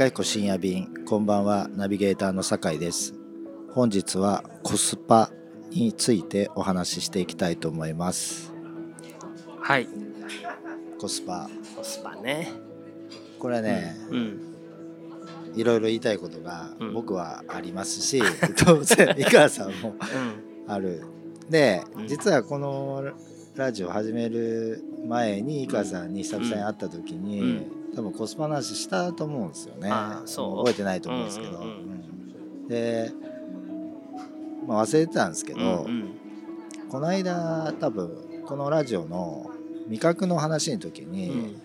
かいこ深夜便こんばんはナビゲーターの酒井です。本日はコスパについてお話ししていきたいと思います。はい。コスパ。コスパね。これはね、うん。いろいろ言いたいことがうん。僕はありますし、当然井川さんもうん。ある。でうん。実はこのラジオ始める前に井川さんに久々に会った時に、うん多分コスパの話したと思うんですよね。覚えてないと思うんですけど、うんうんうん。うん。で、まあ、忘れてたんですけど、うんこの間多分このラジオの味覚の話の時うに、ん。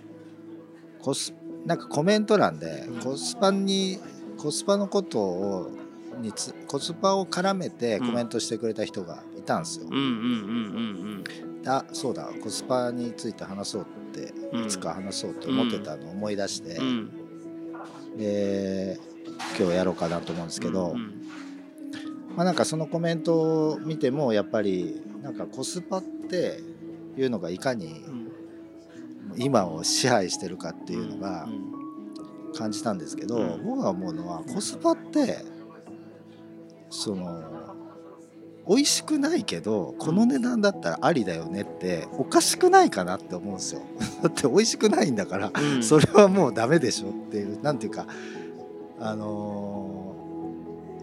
コスなんかコメント欄でうん。コスパにコスパのことをにつコスパを絡めてコメントしてくれた人がいたんですよ。うんうんうん。あそうだ。コスパについて話そうってうん。いつか話そうと思ってたのを思い出して、で今日やろうかなと思うんですけど、うんまあなんかそのコメントを見てもやっぱりなんかコスパっていうのがいかにうん。今を支配してるかっていうのがうん。感じたんですけど、うん。僕が思うのはコスパってその美味しくないけどこの値段だったらありだよねっておかしくないかなって思うんですよ。だって美味しくないんだから、うん。それはもうダメでしょっていうなんていうかあのー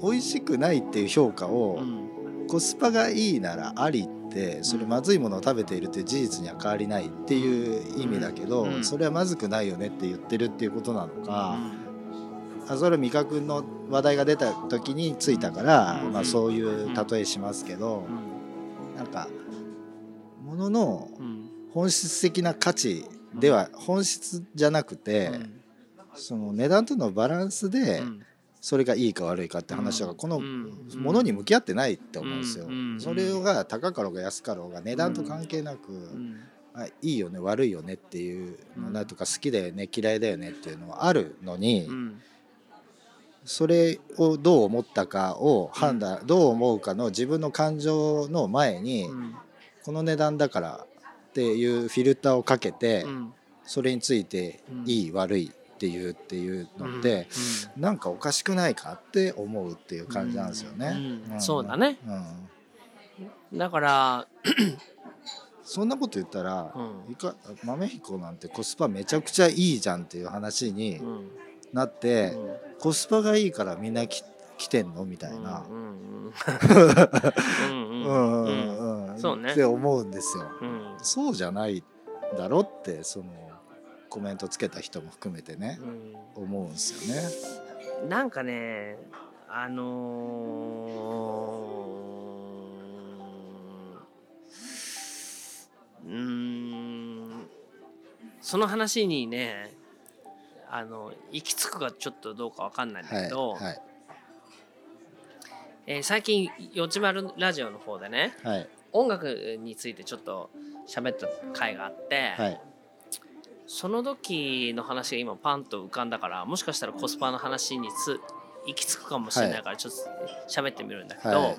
美味しくないっていう評価を、うん。コスパがいいならありってそれまずいものを食べているっていう事実には変わりないっていう意味だけど、うん。それはまずくないよねって言ってるっていうことなのか、あそれ味覚の話題が出た時についたから、うんまあ、そういう例えしますけど、なんかもののうん。本質的な価値では本質じゃなくて、その値段とのバランスでうん。それがいいか悪いかって話がこのうん。ものに向き合ってないって思うんですよ。うん。それが高かろうが安かろうが値段と関係なく、うん。あいいよね悪いよねっていうのうん。なんとか好きだよね嫌いだよねっていうのはあるのに、うんそれをどう思ったかを判断、どう思うかの自分の感情の前に、うん。この値段だからっていうフィルターをかけて、うん。それについてうんいい悪いっていうっていうのって、なんかおかしくないかって思うっていう感じなんですよね。うん。ん。そうだね。うん。だから そんなこと言ったら、うん。いか豆彦なんてコスパめちゃくちゃいいじゃんっていう話にうんなって、うん。コスパがいいからみんなき来てんの？みたいな。うんうんううんん。うんうんうん。そうね。って思うんですよ。うん。そうじゃないだろってそのコメントつけた人も含めてね。うん。思うんですよね。なんかねあのーうーん。その話にねあの行き着くかちょっとどうかわかんないんだはいけど、はいえー最近「よちまるラジオ」の方でねはい。音楽についてちょっと喋った回があって、はい。その時の話が今パンと浮かんだからもしかしたらコスパの話につ行き着くかもしれないからちょっと喋ってみるんだけど、はい。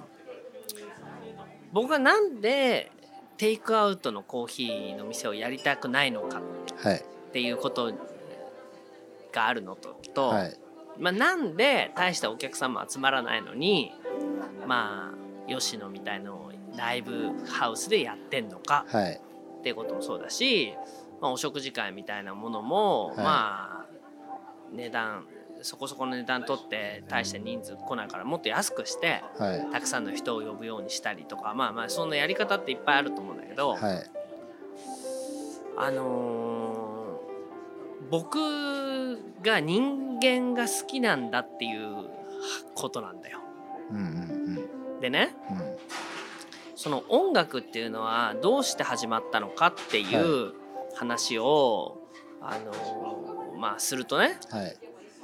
僕がなんでテイクアウトのコーヒーの店をやりたくないのかはいっていうことがあるのとと、はい。まあ、なんで大したお客さんも集まらないのにまあ吉野みたいのをライブハウスでやってんのかはい。っていうこともそうだし、まあ、お食事会みたいなものも、はい。まあ値段そこそこの値段取って大して人数来ないからもっと安くしてはい。たくさんの人を呼ぶようにしたりとかまあまあそんなやり方っていっぱいあると思うんだけど、はい。あのー僕が人間が好きなんだっていうことなんだよ。うんうんでねうん。うんその音楽っていうのはどうして始まったのかっていう話を、あのーまあするとねはい。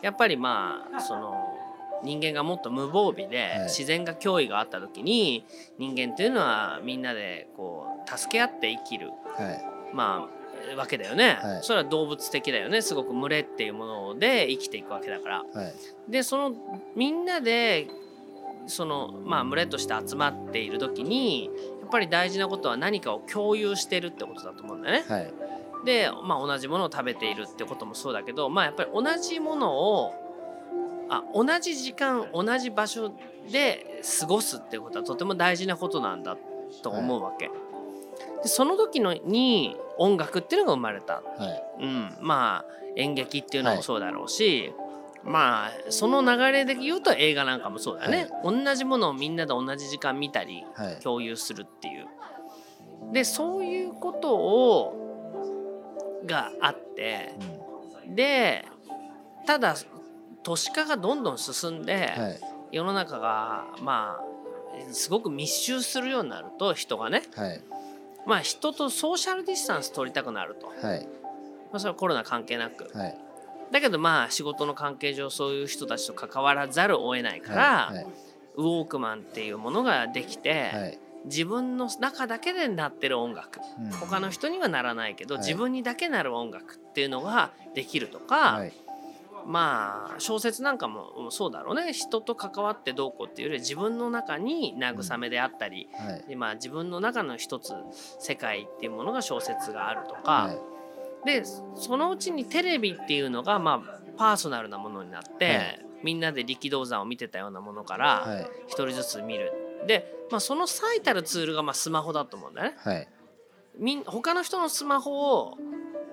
やっぱりまあその人間がもっと無防備ではい。自然が脅威があった時に人間っていうのはみんなでこう助け合って生きる。はい。まあわけだよね、はい。それは動物的だよね。すごく群れっていうもので生きていくわけだから。はい。でそのみんなでそのまあ群れとして集まっている時にやっぱり大事なことは何かを共有してるってことだと思うんだよね。はい。で、まあ、同じものを食べているってこともそうだけど、まあ、やっぱり同じものをあ同じ時間同じ場所で過ごすっていうことはとても大事なことなんだと思うわけ。でその時のに音楽っていうのが生まれた、はい。うん、まあ演劇っていうのもそうだろうし、まあその流れで言うと映画なんかもそうだよね、同じものをみんなで同じ時間見たりはい。共有するっていう。でそういうことをがあってうん。でただ都市化がどんどん進んで、はい。世の中がまあすごく密集するようになると人がねはいまあ人とソーシャルディスタンス取りたくなると、まはい。あ、それはコロナ関係なく。はい。だけどまあ仕事の関係上そういう人たちと関わらざるを得ないから、はいウォークマンっていうものができて、はい。自分の中だけでなってる音楽。うん。他の人にはならないけど、はい。自分にだけなる音楽っていうのができるとか、はいまあ小説なんかもそうだろうね。人と関わってどうこうっていうより自分の中に慰めであったり、はい。でまあ、自分の中の一つ世界っていうものが小説があるとか、はい。でそのうちにテレビっていうのがまあパーソナルなものになって、はい。みんなで力道山を見てたようなものからはい。一人ずつ見る。で、まあ、その最たるツールがまあスマホだと思うんだよね。はい。みん他の人のスマホを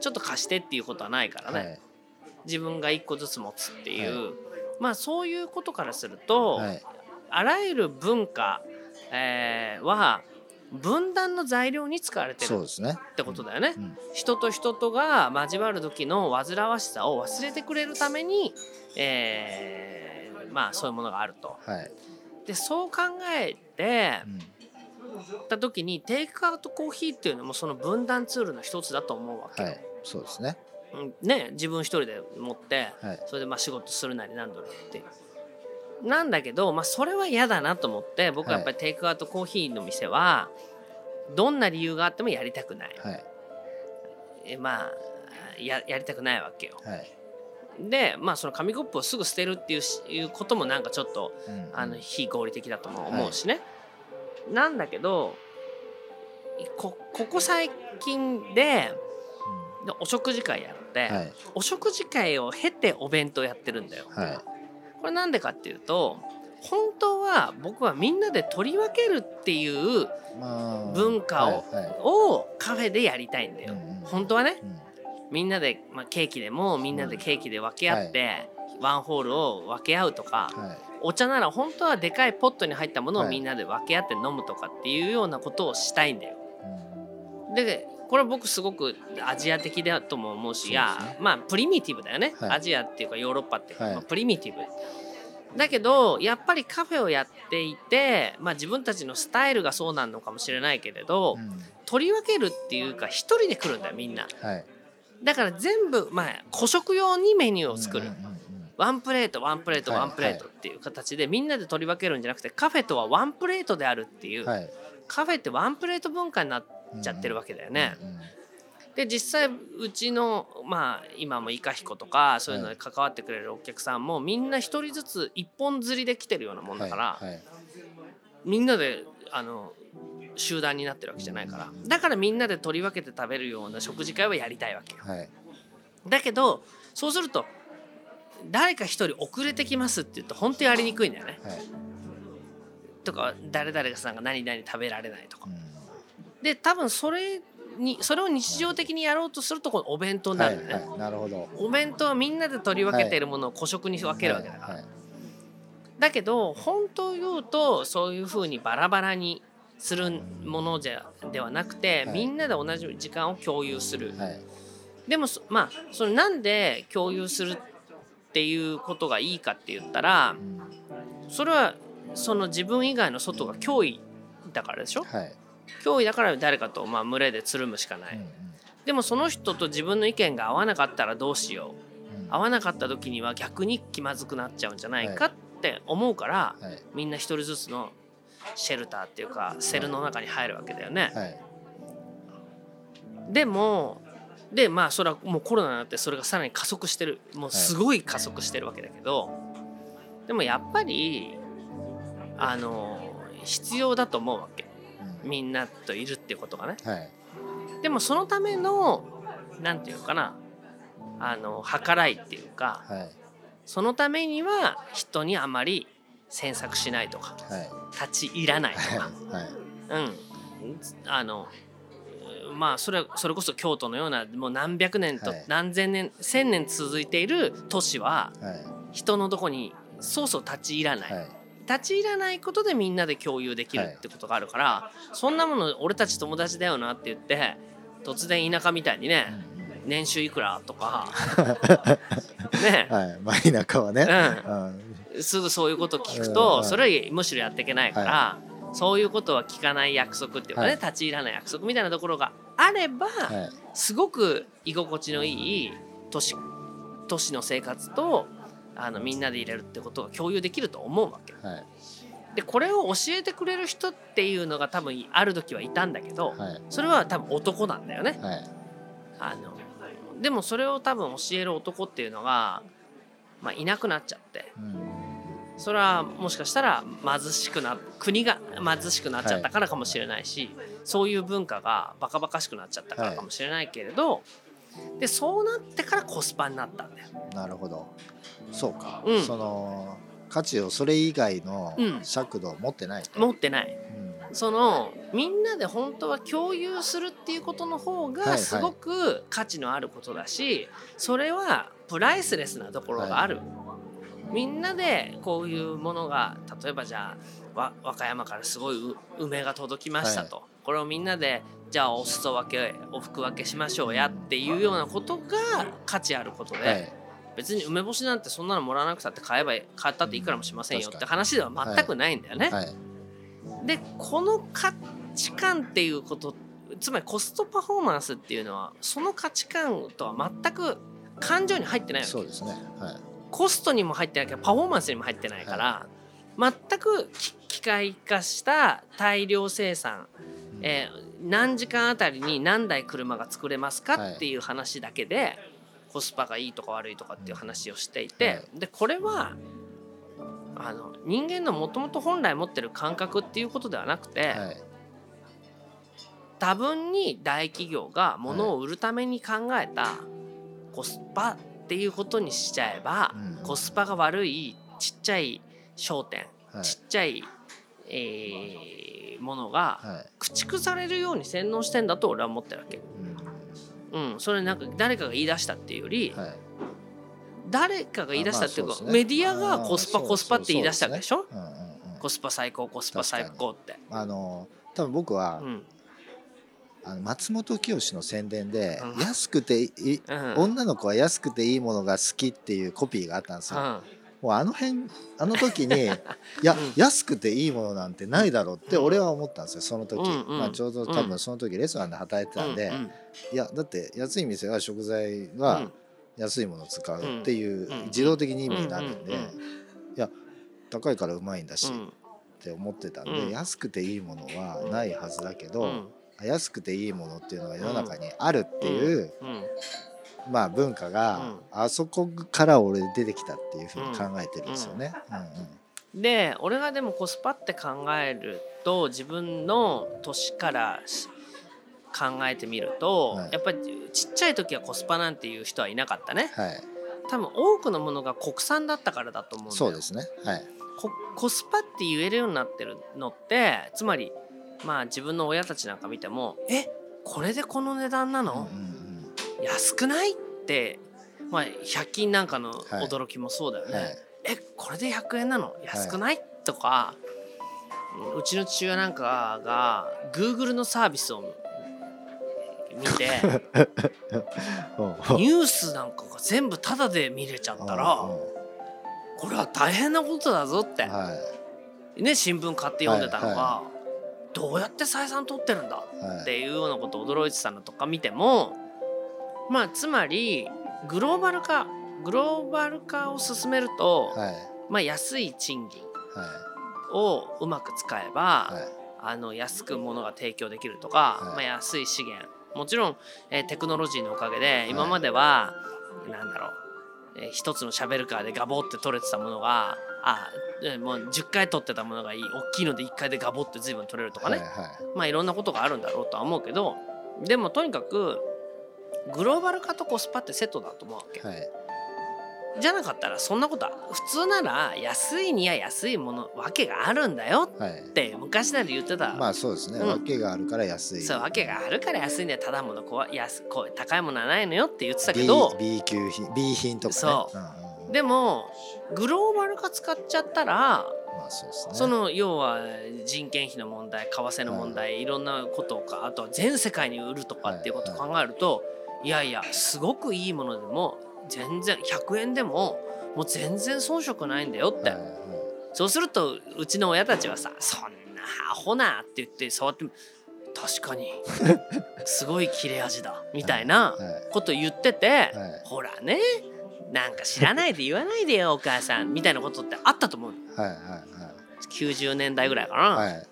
ちょっと貸してっていうことはないからね、はい自分が一個ずつ持つっていう、まあそういうことからすると、はい。あらゆる文化、えーは分断の材料に使われてるそうですね。ってことだよね。うん。人と人とが交わる時の煩わしさを忘れてくれるために、えーまあそういうものがあると。はい。でそう考えてうん。た時にテイクアウトコーヒーっていうのもその分断ツールの一つだと思うわけ。はい。そうですね。うんね自分一人で持ってはいそれでまあ仕事するなり何度りって。なんだけど、まあ、それは嫌だなと思って僕はやっぱりテイクアウトコーヒーの店はどんな理由があってもやりたくない。はいえまあややりたくないわけよ。はいでまあその紙コップをすぐ捨てるっていうしいうこともなんかちょっとうんあの非合理的だとも思うしね。なんだけどこここ最近ででお食事会やって、うんはい。お食事会を経てお弁当やってるんだよ。はい。これなんでかっていうと本当は僕はみんなで取り分けるっていうまあ文化をはいはい。をカフェでやりたいんだよ。うんうん。本当はね。うん。みんなで、まあ、ケーキでもみんなでケーキで分け合って、ワンホールを分け合うとか、はい。お茶なら本当はでかいポットに入ったものをはいみんなで分け合って飲むとかっていうようなことをしたいんだよ。うんでこれ僕すごくアジア的だとも思うし、ね。いやまあプリミティブだよね、はい。アジアっていうかヨーロッパっていうか、はい。まあプリミティブ。だけどやっぱりカフェをやっていて、まあ、自分たちのスタイルがそうなのかもしれないけれど、うん。取り分けるっていうか一人で来るんだよみんな。はい。だから全部、まあ、個食用にメニューを作る。うんうんうんワンプレートワンプレートはい。ワンプレートっていう形でみんなで取り分けるんじゃなくてカフェとはワンプレートであるっていう、はい。カフェってワンプレート文化になっちゃってるわけだよね。で実際うちのまあ今もイカヒコとかそういうのに関わってくれるお客さんもみんな一人ずつ一本釣りで来てるようなもんだから、はいはいみんなであの集団になってるわけじゃないからだからみんなで取り分けて食べるような食事会はやりたいわけよ。はいだけどそうすると誰か一人遅れてきますって言うと本当にやりにくいんだよね。はいとか誰々さんが何々食べられないとか。うんで多分それにそれを日常的にやろうとするとこのお弁当になはるんだよね。いはいなるほど。お弁当はみんなで取り分けているものを個食に分けるわけだから。はいだけど本当を言うとそういうふうにバラバラにするものじゃではなくて、はい。みんなで同じ時間を共有する。はい。でもそまあそれなんで共有するっていうことがいいかって言ったらうん。それはその自分以外の外が脅威だからでしょ？はい脅威だから誰かとまあ群れでつるむしかない。うんうん。でもその人と自分の意見が合わなかったらどうしよう。うん。合わなかった時には逆に気まずくなっちゃうんじゃないかって思うから、はい。みんな一人ずつのシェルターっていうかセルの中に入るわけだよね。はい。でもでまあそれはもうコロナになってそれがさらに加速してる。もうすごい加速してるわけだけど、でもやっぱりあの必要だと思うわけ。うんみんなといるっていうことがね。はい。でもそのためのなんていうのかな。あの計らいっていうかはい。そのためには人にあまり詮索しないとかはい。立ち入らないとか。はい。うん。あのまあそれそれこそ京都のようなもう何百年とはい。何千年千年続いている都市ははい。人のとこにそうそう立ち入らない立ち入らないことでみんなで共有できるってことがあるから、そんなもの俺たち友達だよなって言って突然田舎みたいにね年収いくらとか ね。はい。まあ田舎はね。うん。すぐそういうこと聞くうん。とはいそれはむしろやっていけないから、そういうことは聞かない約束っていうかね、はい。立ち入らない約束みたいなところがあれば、はい。すごく居心地のいい都市都市の生活とあのみんなで入れるってことが共有できると思うわけ。はい。でこれを教えてくれる人っていうのが多分ある時はいたんだけど、はい。それは多分男なんだよね。はい。あのでもそれを多分教える男っていうのが、まあ、いなくなっちゃって。うん。それはもしかしたら貧しくな国が貧しくなっちゃったからかもしれないし、そういう文化がバカバカしくなっちゃったからかもしれないけれど、でそうなってからコスパになったんだよ。なるほど。そうか、うん。その価値をそれ以外のうん。尺度を持ってないと、持ってない。うん。そのみんなで本当は共有するっていうことの方はいはい。がすごく価値のあることだし、それはプライスレスなところがある、みんなでこういうものが例えばじゃあわ和歌山からすごいう梅が届きましたと、これをみんなでじゃあお裾分けお服分けしましょうやっていうようなことが価値あることで、はい。別に梅干しなんてそんなのもらわなくたって買えば買ったっていくらもしませんよって話では全くないんだよね。はい。でこの価値観っていうことつまりコストパフォーマンスっていうのはその価値観とは全く感情に入ってないわけ。そうですね。はい。コストにも入ってないけどパフォーマンスにも入ってないから、全くき機械化した大量生産、えー何時間あたりに何台車が作れますかはい。っていう話だけで、コスパがいいとか悪いとかっていう話をしていて、でこれはあの人間のもともと本来持ってる感覚っていうことではなくて、はい。多分に大企業が物を売るために考えたコスパっていうことにしちゃえば、うん。コスパが悪いちっちゃい商店、はい。ちっちゃい、えーものがはい。駆逐されるように洗脳してんだと俺は思ってるわけ。うん。うん、それなんか誰かが言い出したっていうより、はい。誰かが言い出したっていうか、あまあそうね。メディアがコスパコスパって言い出したわけでしょ？そうそうそうですね。うんうんうん。コスパ最高コスパ最高って。あの多分僕は、うん。あの松本清の宣伝で、うん。安くていいうん。女の子は安くていいものが好きっていうコピーがあったんですよ。うんもうあの辺あの時に いや、うん。安くていいものなんてないだろうって俺は思ったんですよその時、うんうん。まあ、ちょうど多分その時レストランで働いてたんで、うんいやだって安い店は食材うん。は安いものを使うっていううん。自動的に意味になるんで、うんうんうんいや高いからうまいんだしうん。って思ってたんで、うん。安くていいものはないはずだけど、うん。安くていいものっていうのが世の中にあるっていう、うんまあ文化が、あそこから俺出てきたっていうふうに考えてるんですよね。うん。で俺がでもコスパって考えると自分の年からし考えてみると、はい。やっぱりちっちゃい時はコスパなんていう人はいなかったね。うんはい、多分多くのものが国産だったからだと思うんそうですね。はい、こコスパって言えるようになってるのってつまりまあ自分の親たちなんか見ても「えこれでこの値段なの？うんうん安くない?」って、まあ、100均なんかのはい。驚きもそうだよね。うんはい。えこれで100円なの？安くない、とかうちの父親なんかが Google のサービスを見て うん。ニュースなんかが全部タダで見れちゃったらうんこれは大変なことだぞって、はい。ね、新聞買って読んでたのが、はどうやって採算取ってるんだはいっていうようなことを驚いてたのとか見てもまあつまりグローバル化グローバル化を進めると、はい。まあ、安い賃金はをうまく使えば、いはい。あの安く物が提供できるとか、はい。まあ、安い資源。もちろん、えーテクノロジーのおかげで今までは、なんだろうえー一つのシャベルカーでガボって取れてたものがあえーもう10回取ってたものがいい大きいので1回でガボって随分取れるとかね、はいはまあいろんなことがあるんだろうとは思うけどでもとにかくグローバル化とコスパってセットだと思うわけ。い。はい。じゃなかったらそんなことは普通なら安いには安いものわけがあるんだよはい。って昔なら言ってた、まあそうですね、うん。わけがあるから安い。そうわけがあるから安いんだよ。ただものこう安こう高いものはないのよって言ってたけど B, B 級品 B 品とかね。そう。うんうん。でもグローバル化使っちゃったらまあそうですね。その要は人件費の問題為替の問題、い。ろんなことかあとは全世界に売るとかっていうことを考えると、いやいやすごくいいものでも全然100円でももう全然遜色ないんだよって、はいはい。そうするとうちの親たちはさ「そんなアホな」って言って触ってみ確かに すごい切れ味だみたいなはいこと言ってて、はいほらねなんか知らないで言わないでよお母さんみたいなことってあったと思うはいはい90年代ぐらいかな。はいはい。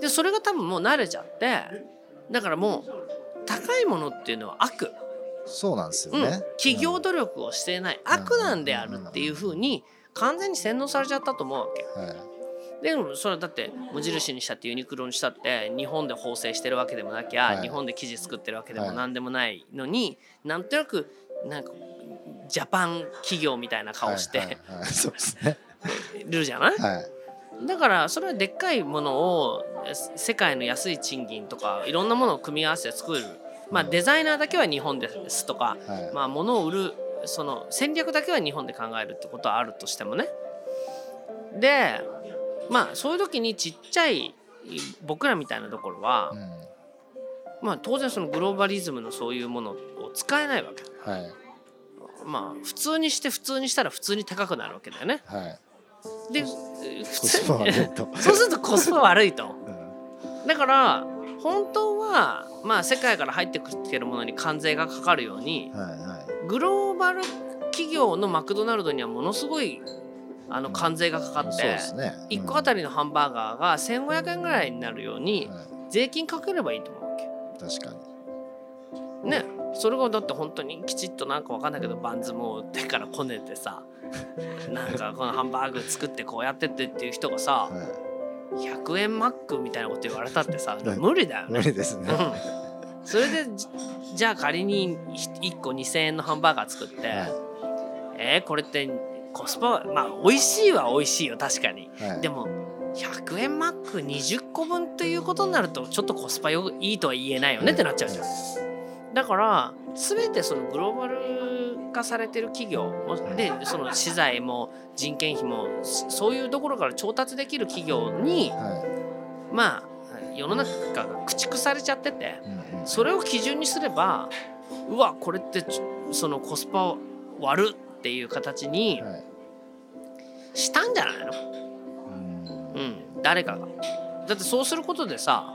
でそれが多分もう慣れちゃってだからもう高いものっていうのは悪、そうなんですようん。ね、企業努力をしていない。悪なんであるっていうふうに完全に洗脳されちゃったと思うわけ。うんはい。でもそれはだって無印にしたってユニクロにしたって日本で縫製してるわけでもなきゃ、はい。日本で生地作ってるわけでもはい。何でもないのに、なんとなくなんかジャパン企業みたいな顔してはいはいはい。そうですね。るじゃない、はいだからそれはでっかいものをえ世界の安い賃金とかいろんなものを組み合わせて作る、まあ、デザイナーだけは日本ですとか、はい。まあ、物を売るその戦略だけは日本で考えるってことはあるとしてもね。でまあそういう時にちっちゃい僕らみたいなところは、うん。まあ、当然そのグローバリズムのそういうものを使えないわけ。はい。まあ普通にして普通にしたら普通に高くなるわけだよね。はいでコ普スパ悪いと。そうするとコスパ悪いと。うん。だから本当はまあ世界から入ってくるものに関税がかかるようにはいはい。グローバル企業のマクドナルドにはものすごいあの関税がかかってそうですね。1個あたりのハンバーガーが1500円ぐらいになるように税金かければいいと思うわけ。確かに。ねそれがだって本当にきちっとなんかわかんないけどバンズも手からこねてさ なんかこのハンバーグ作ってこうやってってっていう人がさは100円マックみたいなこと言われたってさはい。無理だよいね。無理ですね。うん。それでじじゃあ仮に1個2,000円のハンバーガー作って、はい。えーこれってコスパはまあ美味しいは美味しいよ確かに。はい。でも100円マック20個分ということになるとちょっとコスパよいいとは言えないよねってなっちゃうじゃん。だから全てそのグローバル化されてる企業もでその資材も人件費もそそういうところから調達できる企業にはまあ世の中が駆逐されちゃってて。それを基準にすればうわこれってそのコスパ割るっていう形にはい。したんじゃないの、うん。うん、誰かが。だってそうすることでさ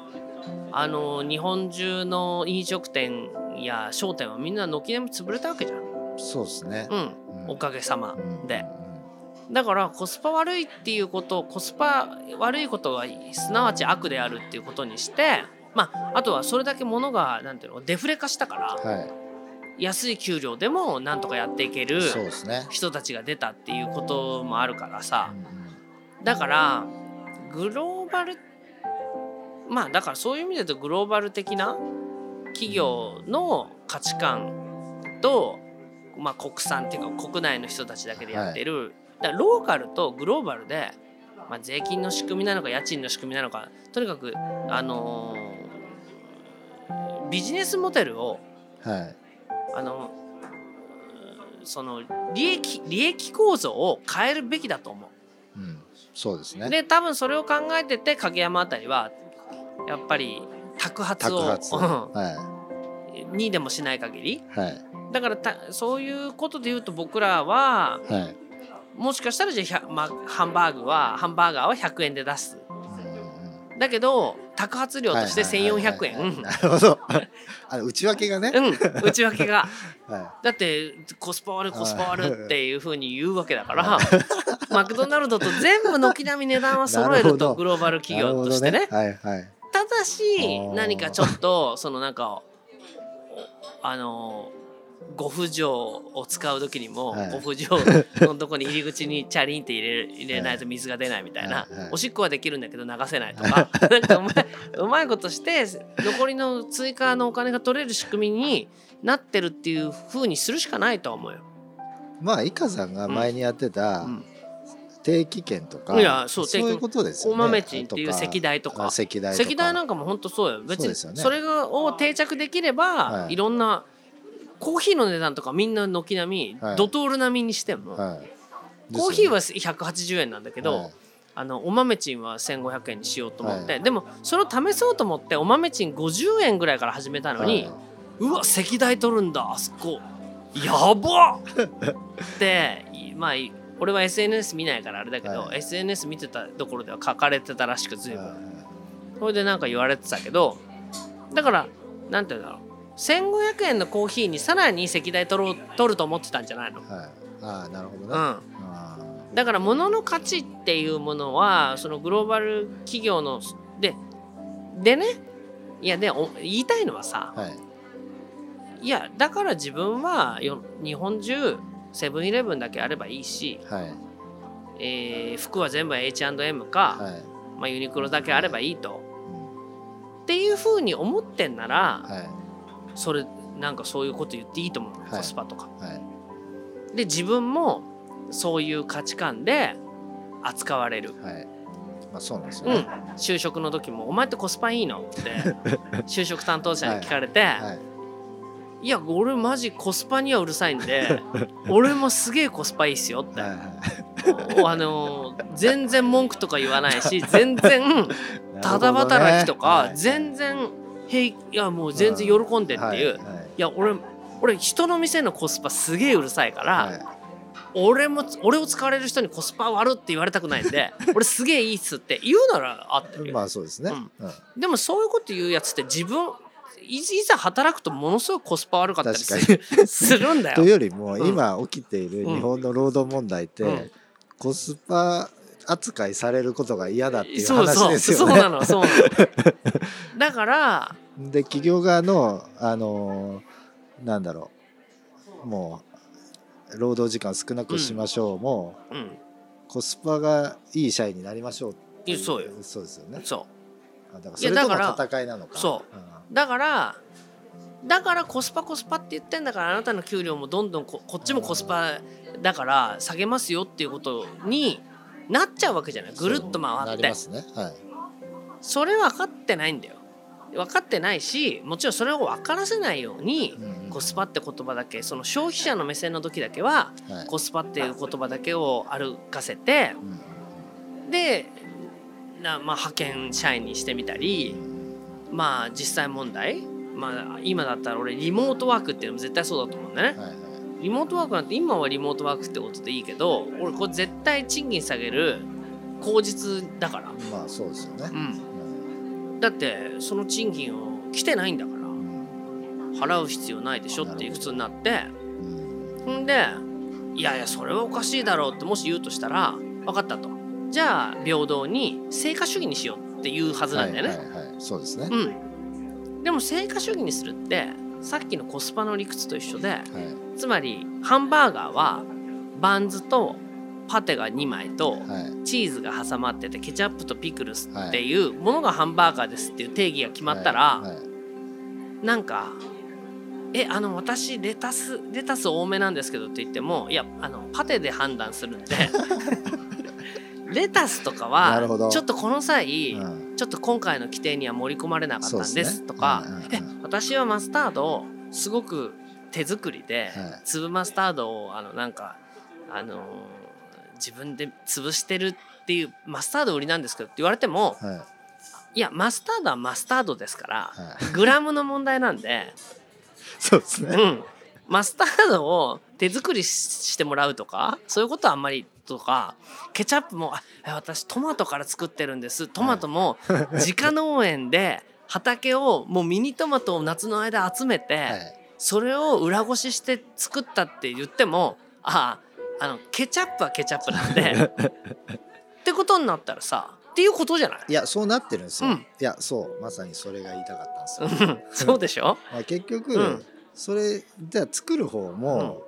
あの日本中の飲食店や商店はみんな軒並み潰れたわけじゃん、そうですね。うん、うん。おかげさまうん。で。だからコスパ悪いっていうことコスパ悪いことがすなわち悪であるっていうことにしてまああとはそれだけ物がなんていうのデフレ化したからはい。安い給料でもなんとかやっていける人たちが出たっていうこともあるからさ。だからグローバルまあだからそういう意味で言うとグローバル的な企業の価値観と、まあ、国産っていうか国内の人たちだけでやってる、だからローカルとグローバルで、まあ、税金の仕組みなのか家賃の仕組みなのかとにかくあのービジネスモデルをはい。あのうんその利益利益構造を変えるべきだと思う。ん。そうですう。ね。で多分それを考えてて影山あたりはやっぱり托発を托発。う んはにでもしない限り。いはい。だからたそういうことで言うと僕らははい。もしかしたらじゃあ、100まあ、ハンバーグはハンバーガーは100円で出す。だけど托発料として1400円なるほど。あの内訳がね。うん。内訳が。はだってコスパ悪いコスパ悪いっていうふうに言うわけだからマクドナルドと全部軒並み値段は揃えるとグローバルい企業としてね。はいはいただし何かちょっとそのなんかおあのご不浄を使う時にも、はい。ご不浄のとこに入り口にチャリンって入れ入れないと水が出ないみたいな、はい。はい。おしっこはできるんだけど流せないとか なんかうまいうまいことして残りの追加のお金が取れる仕組みになってるっていう風にするしかないとは思うよ。まあイカさんが前にやってたうん定期券とか、いやそうそういうことですよね。大豆賃っていう石代とか。あ石代なんかも本当そうよ。別にそうですよね。それがを定着できれば、はい。い、ろんなコーヒーの値段とかみんな軒並み、はい。ドトール並みにしても、はい、コーヒーは180円なんだけど、はい。あのお豆賃は1500円にしようと思って、はい。でもそれを試そうと思ってお豆賃50円ぐらいから始めたのに、うわ石代取るんだあそこ。やばっ。っていまあい俺は SNS 見ないからあれだけど、はい SNS 見てたところでは書かれてたらしく随分、はいそれでなんか言われてたけどだからなんていうんだろう。1500円のコーヒーにさらに石代取ろう取ると思ってたんじゃないの、はい、ああなるほどね、うん、あだから物の価値っていうものはそのグローバル企業のででねいやでお言いたいのはさーはい。いやだから自分はよ日本中セブンイレブンだけあればいいし、はい。えー服は全部 H&M か、はい、まあ、ユニクロだけあればいいと。うん。っていうふうに思ってんならはい。それなんかそういうこと言っていいと思う、はい。コスパとか。はい。で自分もそういう価値観で扱われる。はい。まあそうなんですよね、うん、就職の時も「お前ってコスパいいの?」って 就職担当者に聞かれて「はいい、や俺マジコスパにはうるさいんで 俺もすげえコスパいいっすよ」って、はいはい。おあのー全然文句とか言わないし 全然ただ働きとか全然「へいいやもう全然喜んで」っていう、はいいはい。や俺俺人の店のコスパすげえうるさいから、はい。俺も俺を使われる人にコスパ悪って言われたくないんで 俺すげえいいっすって言うならあってるよ。まあそうですね、うん。うん。でもそういうこと言うやつって自分いいざ働くとものすごくコスパ悪かったりす確るんだよ。というよりもうん。今起きている日本の労働問題って、うん。コスパ扱いされることが嫌だっていうそうそう。話ですそうよね。なのそうなの。だからで企業側のあのーなんだろう。もう労働時間少なくしましょう、もうん。うコスパがいい社員になりましょうっていいやそうよ。そうですよね。そあだからいそれとの戦いなのか。そううだからだからコスパコスパって言ってんだからあなたの給料もどんどんここっちもコスパだから下げますよっていうことになっちゃうわけじゃない？ぐるっとな回って。ね。はい。それ分かってないんだよ。分かってないしもちろんそれを分からせないようにうんコスパって言葉だけその消費者の目線の時だけははい。コスパっていう言葉だけを歩かせてうんでな、まあ、派遣社員にしてみたりまあ実際問題。まあ今だったら俺リモートワークっていうのも絶対そうだと思うんだね。はいはい。リモートワークなんて今はリモートワークってことでいいけど俺これ絶対賃金下げる口実だから。まあそうですよね。う。ん、うんだってその賃金を来てないんだから。うん。払う必要ないでしょっていう普通になって。うん。ほんでいやいやそれはおかしいだろうってもし言うとしたら分かったと。じゃあ平等に成果主義にしようっていうはずなんだよね。はいはいはい、そうですね。うん、でも成果主義にするってさっきのコスパの理屈と一緒ではい。つまりハンバーガーはバンズとパテが2枚とはい。チーズが挟まっててケチャップとピクルスっていうものがハンバーガーですっていう定義が決まったら、なんか「えあの私レタスレタス多めなんですけど」って言ってもいやあのパテで判断するんでレタスとかはちょっとこの際、うん。ちょっと今回の規定には盛り込まれなかったんですとかうんうんうん。え私はマスタードをすごく手作りではい。粒マスタードをあのなんかあのー自分で潰してるっていうマスタード売りなんですけどって言われてもはい。いやマスタードはマスタードですからはい。グラムの問題なんで、そうですね。うん、マスタードを手作りししてもらうとかそういうことはあんまりとかケチャップも私トマトから作ってるんです。トマトも自家農園で畑をもうミニトマトを夏の間集めて、はい。それを裏ごしして作ったって言ってもああのケチャップはケチャップなんで ってことになったらさっていうことじゃない？いやそうなってるんですよ。うん。いやそうまさにそれが言いたかったんですよ。うん。そうでしょ？まあ結局、うん。それじゃあ作る方も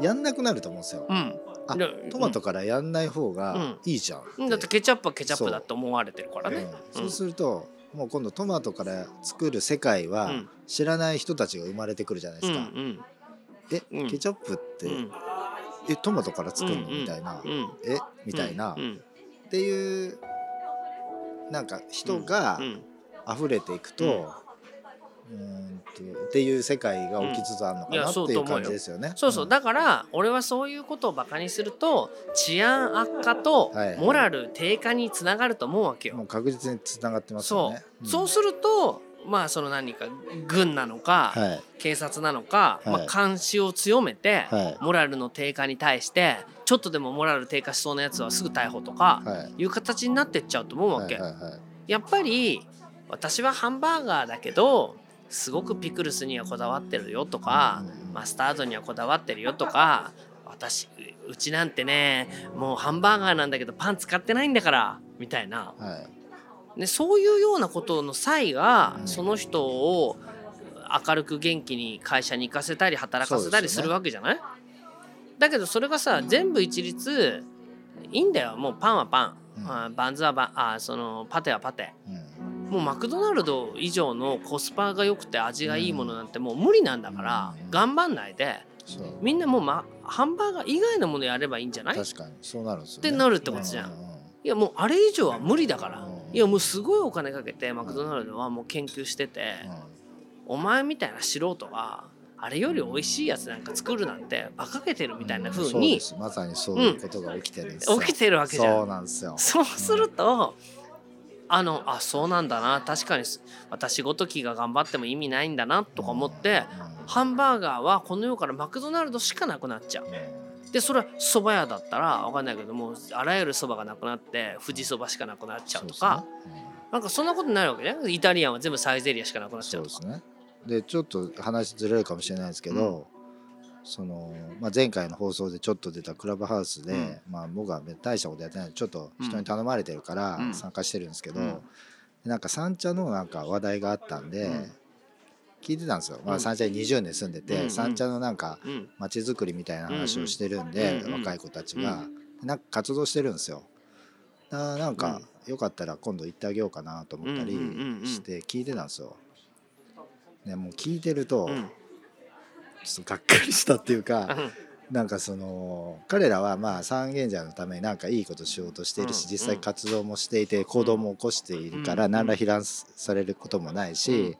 やんなくなると思うんですよ。うんあでトマトからやんない方がいいじゃん。うん。だってケチャップはケチャップだって思われてるからね。う。ん。そうするともう今度トマトから作る世界はうん。知らない人たちが生まれてくるじゃないでうんすか。え、うん。ケチャップって、うん。えトマトから作るの、うんみたいな、うん。えみたいな、っうん。ていうなんか人がうん。溢れていくと,、うーんとっていう世界が起きつつあるのかなっていう感じですよね。そうそう。だから俺はそういうことをバカにすると治安悪化とはいモラル低下につながると思うわけよ。もう確実につながってますそう。よね。、ん。そうするとまあその何か軍なのか、はい。警察なのか、はい。まあ、監視を強めて、はい。モラルの低下に対してちょっとでもモラル低下しそうなやつはすぐ逮捕とかはい。いう形になってっちゃうと思うわけ。やっぱり私はハンバーガーだけどすごくピクルスにはこだわってるよとか、うん。マスタードにはこだわってるよとか私うちなんてねもうハンバーガーなんだけどパン使ってないんだからみたいな、はい。ね、そういうようなことの際がうん。その人を明るく元気に会社に行かせたり働かせたりするわけじゃない、だけどそれがさ全部一律いいんだよ。もうパンはパン、うん。あバンズはバンあそのパテはパテ。うんもうマクドナルド以上のコスパが良くて味がいいものなんてもう無理なんだからうん。頑張んないでみんなもう、ま、ハンバーガー以外のものやればいいんじゃない？確かに。そうなるんですよ、ね。ってなるってことじゃん。うういやもうあれ以上は無理だから。うん。いやもうすごいお金かけてマクドナルドはもう研究しててお前みたいな素人があれより美味しいやつなんか作るなんて馬鹿げてるみたいな風そうにです。まさにそういうことが起きてるんですよ、起きてるわけじゃん。そうなんですよ。そうすると、あのあそうなんだな。確かに私ごときが頑張っても意味ないんだなとか思って、ハンバーガーはこの世からマクドナルドしかなくなっちゃう。でそれは蕎麦屋だったら分かんないけどもあらゆる蕎麦がなくなって富士そばしかなくなっちゃうとかそうね。なんかそんなことになるわけね。イタリアンは全部サイゼリアしかなくなっちゃうとか。ですね。でちょっと話ずれるかもしれないですけど、そのまあ、前回の放送でちょっと出たクラブハウスで、うん。まあ、僕は大したことやってない。ちょっと人に頼まれてるからうん。参加してるんですけど、うん。なんか三茶のなんか話題があったんで、うん。聞いてたんですよ、まあ、うん三茶に20年住んでて、うん。うん三茶のなんかうん。街づくりみたいな話をしてるんで、若い子たちが、なんか活動してるんですよ。だなんか、よかったら今度行ってあげようかなと思ったりして聞いてたんですよ。でもう聞いてると、うんちょっとがっかりしたっていうか、うん。なんかその彼らはまあ三軒茶のためになんかいいことしようとしているし、うん。実際活動もしていて行動も起こしているからうん。何ら批判されることもないし、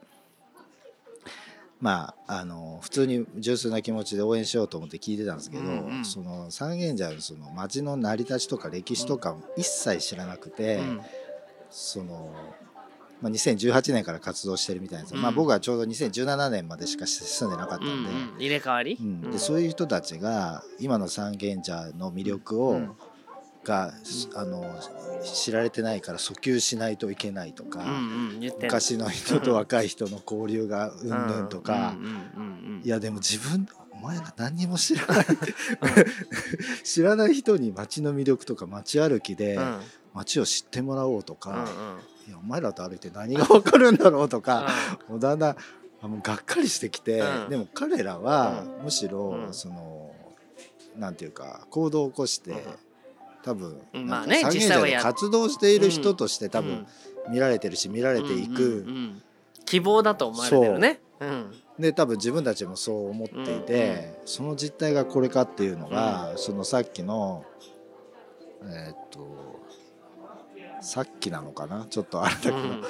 まああの普通に純粋な気持ちで応援しようと思って聞いてたんですけど、その三軒茶のその町の成り立ちとか歴史とかも一切知らなくて、うん。その。まあ、2018年から活動してるみたいなうん。まあ、僕はちょうど2017年までしか住んでなかったんで、うんうん。入れ替わり、うん、でそういう人たちが今の三軒茶の魅力を、うん。があの知られてないから訴求しないといけないとか、うんうん。昔の人と若い人の交流がうんぬんとか、いやでも自分お前ら何にも知らない。知らない人に街の魅力とか街歩きでうん。街を知ってもらおうとうんか、いやお前らと歩いて何が分かるんだろうとか、うもうだんだんあもうがっかりしてきて、うん。でも彼らはむしろ、うん。そのなんていうか行動を起こして、うん。多分、うん。なんかで活動している人として多分うん。見られてるし見られていく、希望だと思われてるね。う。ん。で多分自分たちもそう思っていて、その実態がこれかっていうのが、そのさっきのえーっとさっきなのかな？ちょっとあれだけど、うん。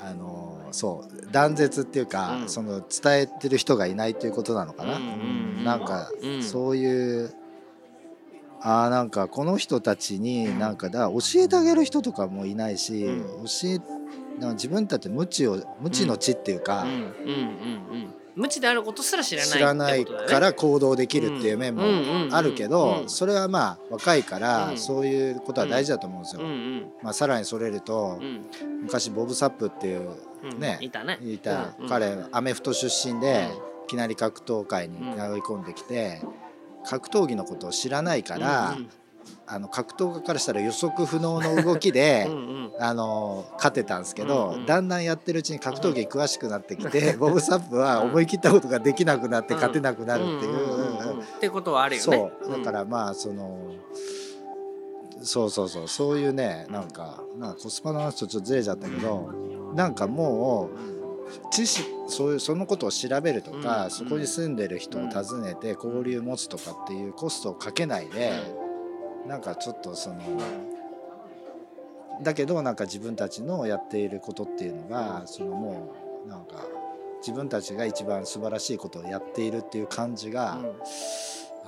あのそう断絶っていうか、うん。その伝えてる人がいないということなのかな、うんなんか、うん。そういうあーなんかこの人たちになんかだ教えてあげる人とかもいないし、うん。教えなんか自分たち無知を無知の知っていうか、無知であることすら知らない知らないから行動できるっていう面もあるけどうん。それはまあ若いからうん。そういうことは大事だと思うんですよ。まあ、さらにそれるとうん。昔ボブ・サップっていううん。ねいたね。いた。彼アメフト出身でうん。いきなり格闘界に迷い込んできて格闘技のことを知らないからうんあの格闘家からしたら予測不能の動きで うんうん。あの勝てたんですけど、うんうん。だんだんやってるうちに格闘技詳しくなってきて、ボブ・サップは思い切ったことができなくなって勝てなくなるっていう。んんんん。ってことはあるよそね。うだからまあその、そうそうそう。そういうねなんかなんかコスパの話とちょっとずれちゃったけどなんかもう知識そういうそのことを調べるとか、うんそこに住んでる人を訪ねて交流持つとかっていうコストをかけないで、なんかちょっとそのだけどなんか自分たちのやっていることっていうのがそのもうなんか自分たちが一番素晴らしいことをやっているっていう感じが。うん。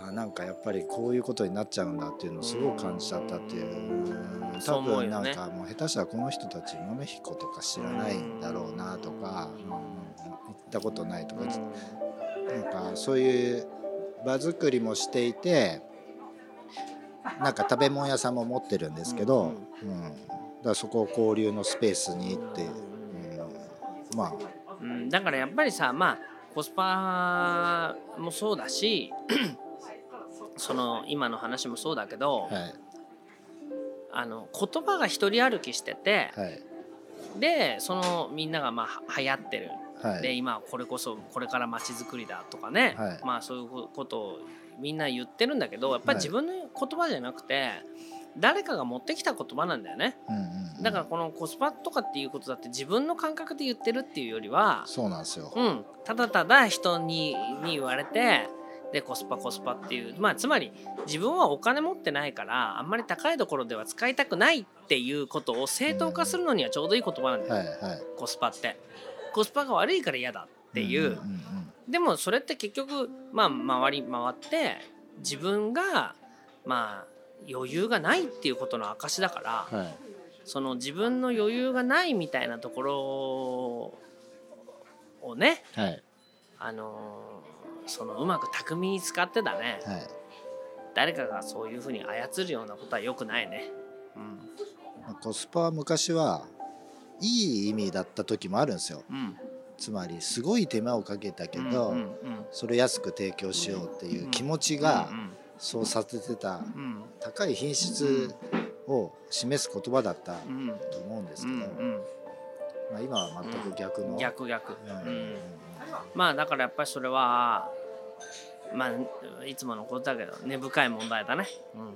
あなんかやっぱりこういうことになっちゃうんだっていうのをすごく感じちゃったっていう。うん多分なんかもう下手したらこの人たち豆彦とか知らないんだろうなとか、うんうん行ったことないとか、うん。なんかそういう場作りもしていてなんか食べ物屋さんも持ってるんですけど、うんうん。だからそこを交流のスペースに行って、うん。まあ。うん、だからやっぱりさまあコスパもそうだし その今の話もそうだけど、はい。あの言葉が一人歩きしててはい。でそのみんながまあ流行ってる。はい。で今これこそこれから街づくりだとかね、はい。まあそういうことをみんな言ってるんだけどやっぱりはい。自分の言葉じゃなくて誰かが持ってきた言葉なんだよね。うんうんうん。だからこのコスパとかっていうことだって自分の感覚で言ってるっていうよりはそうなんですよ。うん、ただただ人にに言われてでコスパコスパっていう。まあつまり自分はお金持ってないからあんまり高いところでは使いたくないっていうことを正当化するのにはちょうどいい言葉なんだよ、はいはい。コスパって。コスパが悪いから嫌だっていう、んんん。でもそれって結局まあ回り回って自分がまあ余裕がないっていうことの証だから、はい。その自分の余裕がないみたいなところをねはい。あのーそのうまく巧みに使ってだね。はい。誰かがそういうふうに操るようなことは良くないね。コスパは昔はいい意味だった時もあるんですよ。うん。うんつまりすごい手間をかけたけど、うんうんそれを安く提供しようっていう気持ちうんがそうさせてたうん。高い品質を示す言葉だったと思うんですうけど、ん。まあ、今は全く逆の、うん。逆逆、うん。うん。まあだからやっぱりそれはまあいつものことだけど根深い問題だね。うん